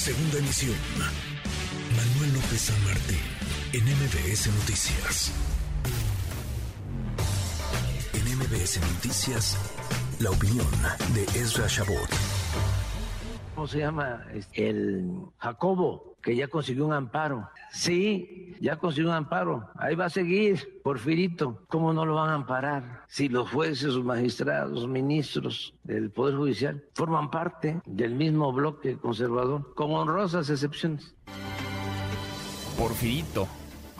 Segunda emisión. Manuel López San Martín, en MBS Noticias. En MBS Noticias, la opinión de Ezra Shabot. ¿Cómo se llama? El Jacobo, que ya consiguió un amparo. Sí, ya consiguió un amparo. Ahí va a seguir, Porfirito. ¿Cómo no lo van a amparar? Si los jueces, los magistrados, ministros del Poder Judicial forman parte del mismo bloque conservador, con honrosas excepciones. Porfirito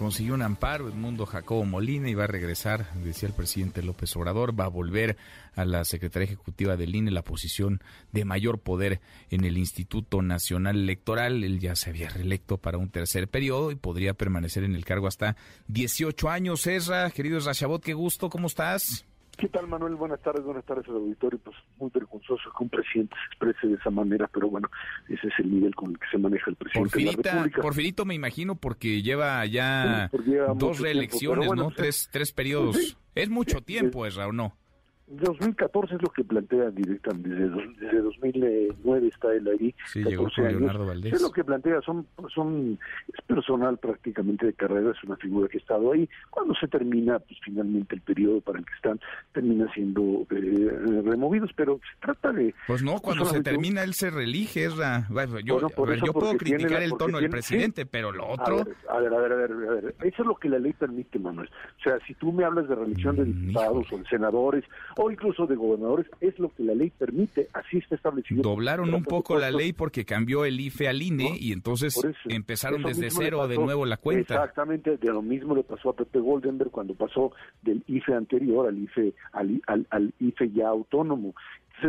consiguió un amparo, Edmundo Jacobo Molina, y va a regresar, decía el presidente López Obrador, va a volver a la Secretaría Ejecutiva del INE la posición de mayor poder en el Instituto Nacional Electoral. Él ya se había reelecto para un tercer periodo y podría permanecer en el cargo hasta 18 años. Esra, querido Rashabot, qué gusto, ¿cómo estás? ¿Qué tal, Manuel? Buenas tardes, buenas tardes al auditorio. Pues muy vergonzoso que un presidente se exprese de esa manera, pero bueno, ese es el nivel con el que se maneja el presidente Porfirita, de la República. Porfirito me imagino porque lleva ya Sí, porque lleva dos reelecciones, tiempo, pero bueno, ¿no? pues, tres, tres periodos. sí. es mucho tiempo, Esra, ¿o no? 2014 es lo que plantea directamente, desde, desde 2009 está él ahí. Sí, llegó 14 con años. Leonardo Valdés. Es lo que plantea, son, son, es personal prácticamente de carrera, es una figura que ha estado ahí. Cuando se termina, pues finalmente el periodo para el que están, termina siendo eh, removidos, pero se trata de... Pues no, cuando se termina él se reelige, Esra. Bueno, Yo, Bueno, por a ver, eso, yo puedo criticar la- el tono del sí. presidente, pero lo A otro... ver, a ver, a ver, a ver, a ver. Eso es lo que la ley permite, Manuel. O sea, si tú me hablas de reelección de Mm, diputados o de senadores o incluso de gobernadores, es lo que la ley permite. Así está establecido. Doblaron un poco la ley porque cambió el IFE al INE No, y entonces eso. empezaron desde cero de pasó- nuevo la cuenta. Exactamente, de lo mismo le pasó a Pepe Goldenberg cuando pasó del IFE anterior al IFE, al, al- al IFE ya autónomo.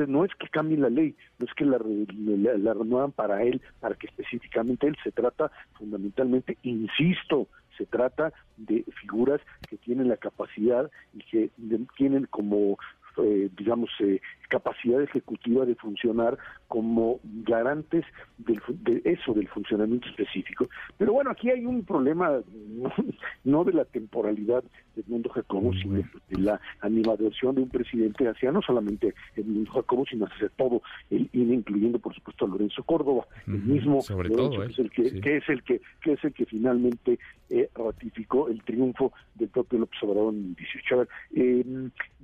No es que cambie la ley, no es que la, la, la renuevan para él, para que específicamente él, se trata fundamentalmente, insisto, se trata de figuras que tienen la capacidad y que de- tienen como eh, digamos, eh, capacidad ejecutiva de funcionar como garantes del, de eso, del funcionamiento específico. Pero bueno, aquí hay un problema no, no de la temporalidad del mundo Jacobo, sino de la animadversión de un presidente hacia no solamente el mundo Jacobo, sino hacia todo el INE, incluyendo por supuesto a Lorenzo Córdoba, el mismo sobre Lorenzo, todo que es el que, sí. que es el que, que es el que finalmente eh, ratificó el triunfo del propio López Obrador en el 18. A ver, eh,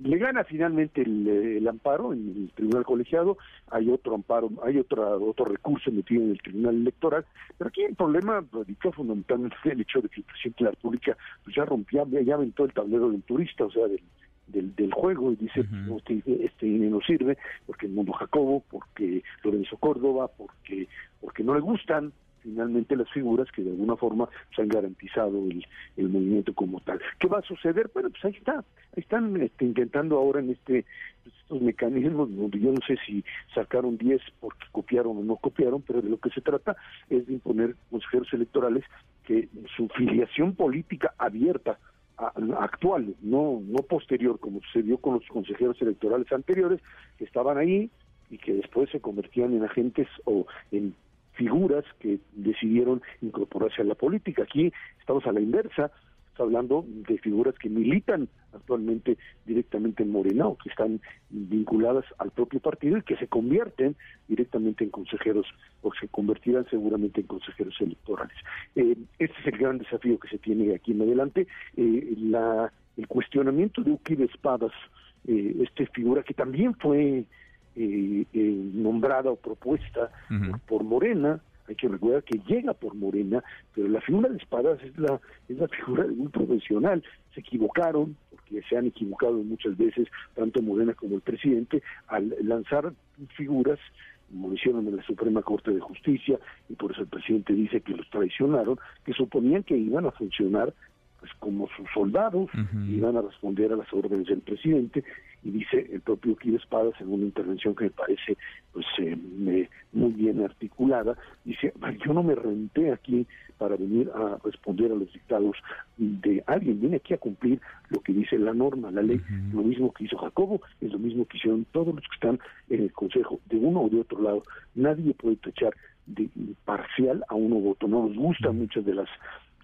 le gana finalmente el, eh, el amparo en el tribunal colegiado, hay otro amparo, hay otra, otro recurso metido en el tribunal electoral, pero aquí el problema radica fundamentalmente en el hecho de que el presidente de la República pues, ya rompía, ya, aventó el tablero del turista, o sea, del, del, del juego y dice Ujú. no, este, este INE no sirve porque el mundo Jacobo, porque Lorenzo Córdoba, porque porque no le gustan finalmente las figuras que de alguna forma se han garantizado el, el movimiento como tal. ¿Qué va a suceder? Bueno, pues ahí está, ahí están este, intentando ahora en este pues, estos mecanismos yo no sé si sacaron 10 porque copiaron o no copiaron, pero de lo que se trata es de imponer consejeros electorales que su filiación política abierta actual, no, no posterior, como sucedió con los consejeros electorales anteriores, que estaban ahí y que después se convertían en agentes o en figuras que decidieron incorporarse a la política. Aquí estamos a la inversa, hablando de figuras que militan actualmente directamente en Morena o que están vinculadas al propio partido y que se convierten directamente en consejeros o se convertirán seguramente en consejeros electorales. Eh, este es el gran desafío que se tiene aquí en adelante. Eh, la, el cuestionamiento de Uki de Espadas, eh, esta figura que también fue eh, eh, nombrada o propuesta por, por Morena, hay que recordar que llega por Morena, pero la figura de espadas es la, es la figura de un profesional. Se equivocaron, porque se han equivocado muchas veces, tanto Morena como el presidente, al lanzar figuras como lo hicieron en la Suprema Corte de Justicia, y por eso el presidente dice que los traicionaron, que suponían que iban a funcionar pues como sus soldados, Ujú. iban a responder a las órdenes del presidente, y dice el propio Kir Espadas en una intervención que me parece pues eh, me- muy bien articulada, dice, "Ay, yo no me renté aquí para venir a responder a los dictados de alguien, viene aquí a cumplir lo que dice la norma, la ley, lo mismo que hizo Jacobo, es lo mismo que hicieron todos los que están en el Consejo, de uno o de otro lado, nadie puede tachar de imparcial a uno u otro, no nos gustan muchas de las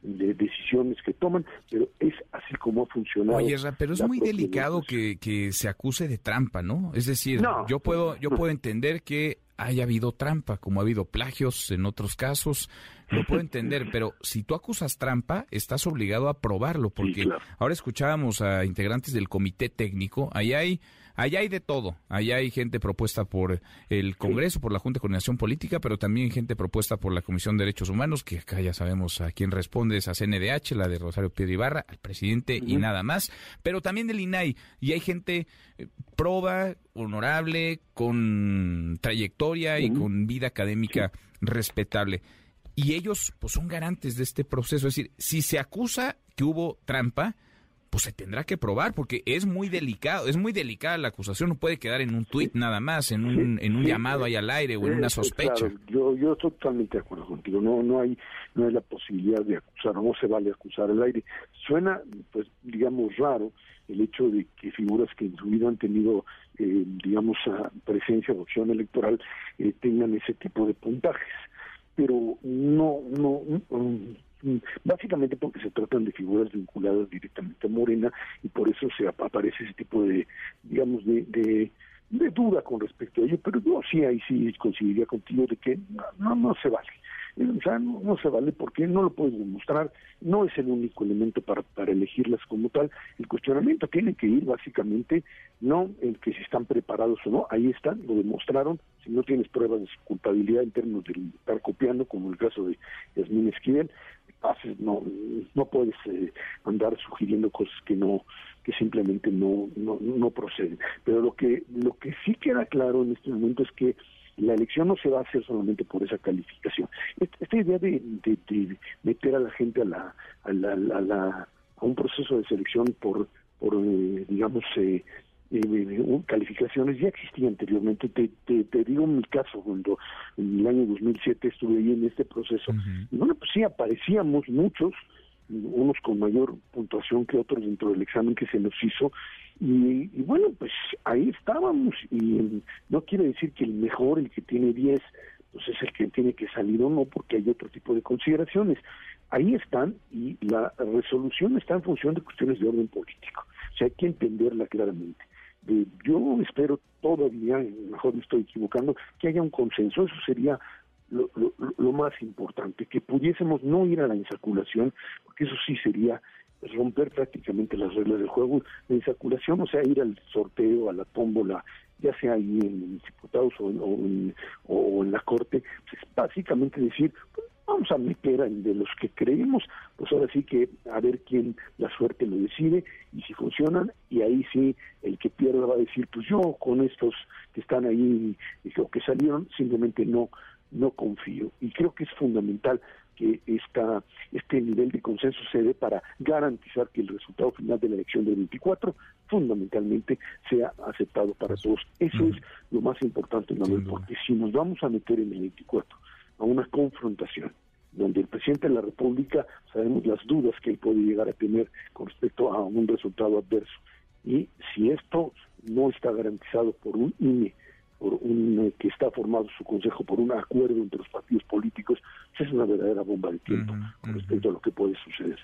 de decisiones que toman, pero es así como ha funcionado. Oye, Ra, pero es muy delicado que, que se acuse de trampa, ¿no? Es decir, No. yo puedo yo puedo entender que haya habido trampa, como ha habido plagios en otros casos. Lo puedo entender, pero si tú acusas trampa, estás obligado a probarlo, porque ahora escuchábamos a integrantes del comité técnico, ahí hay Allá hay de todo. Allá hay gente propuesta por el Congreso, por la Junta de Coordinación Política, pero también gente propuesta por la Comisión de Derechos Humanos, que acá ya sabemos a quién responde, es a CNDH, la de Rosario Piedra Ibarra, al presidente y nada más, pero también del INAI. Y hay gente eh, proba, honorable, con trayectoria y con vida académica respetable. Y ellos pues son garantes de este proceso. Es decir, si se acusa que hubo trampa, pues se tendrá que probar porque es muy delicado, es muy delicada la acusación, no puede quedar en un tuit nada más, en un, en un llamado ahí al aire o en una sospecha. yo, yo estoy totalmente de acuerdo contigo, no, no hay, no hay la posibilidad de acusar, no se vale acusar al aire. Suena, pues, digamos, raro el hecho de que figuras que en su vida han tenido, eh, digamos, presencia o opción electoral eh, tengan ese tipo de puntajes, pero no, no, Mm, básicamente porque se tratan de figuras vinculadas directamente a Morena y por eso se aparece ese tipo de, digamos, de, de, duda con respecto a ello, pero yo sí ahí sí coincidiría contigo de que no, no, se vale. O sea, no, se vale porque no lo puedes demostrar, no es el único elemento para, para elegirlas como tal. El cuestionamiento tiene que ir básicamente no el que si están preparados o no, ahí están, lo demostraron, si no tienes pruebas de su culpabilidad en términos de estar copiando, como el caso de Yasmín Esquivel, no no puedes eh, andar sugiriendo cosas que no que simplemente no, no no proceden. Pero lo que lo que sí queda claro en este momento es que la elección no se va a hacer solamente por esa calificación. Esta, idea de, de, meter a la gente a la a la, a, la, a un proceso de selección por por eh, digamos eh, eh, calificaciones ya existía anteriormente. Te, te, te, digo mi caso, cuando en el año 2007 estuve ahí en este proceso, bueno, pues sí, aparecíamos muchos, unos con mayor puntuación que otros dentro del examen que se nos hizo, y, bueno, pues ahí estábamos, y no quiere decir que el mejor, el que tiene 10, pues es el que tiene que salir o no, porque hay otro tipo de consideraciones. Ahí están, y la resolución está en función de cuestiones de orden político. O sea, hay que entenderla claramente yo espero todavía, mejor me estoy equivocando, que haya un consenso, eso sería lo, lo, más importante, que pudiésemos no ir a la insaculación, porque eso sí sería romper prácticamente las reglas del juego. La insaculación, o sea, ir al sorteo, a la tómbola, ya sea ahí en diputados o, en, o en la corte, pues es básicamente decir, vamos a meter a de los que creemos, pues ahora sí que a ver quién la suerte lo decide y si funcionan y ahí sí el que pierda va a decir pues yo con estos que están ahí o que salieron simplemente no no confío. Y creo que es fundamental que esta, este nivel de consenso se dé para garantizar que el resultado final de la elección del 24 fundamentalmente sea aceptado para todos. Eso es lo más importante, Manuel, porque si nos vamos a meter en el 24 a una confrontación donde el presidente de la República sabemos las dudas que él puede llegar a tener con respecto a un resultado adverso. Y si esto no está garantizado por un INE, por un que está formado su consejo por un acuerdo entre los partidos políticos, pues es una verdadera bomba de tiempo con respecto a lo que puede suceder.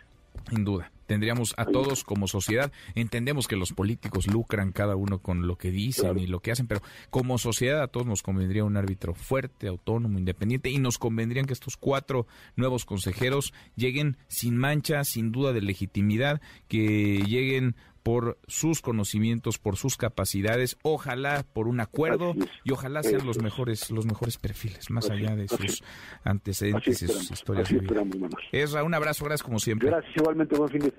Sin duda. Tendríamos a todos como sociedad, entendemos que los políticos lucran cada uno con lo que dicen y lo que hacen, pero como sociedad a todos nos convendría un árbitro fuerte, autónomo, independiente y nos convendrían que estos cuatro nuevos consejeros lleguen sin mancha, sin duda de legitimidad, que lleguen por sus conocimientos, por sus capacidades, ojalá por un acuerdo y ojalá sean los mejores los mejores perfiles, más allá de sus antecedentes y sus historias de vida. Esra, un abrazo, gracias como siempre. Gracias, igualmente, buen fin de semana.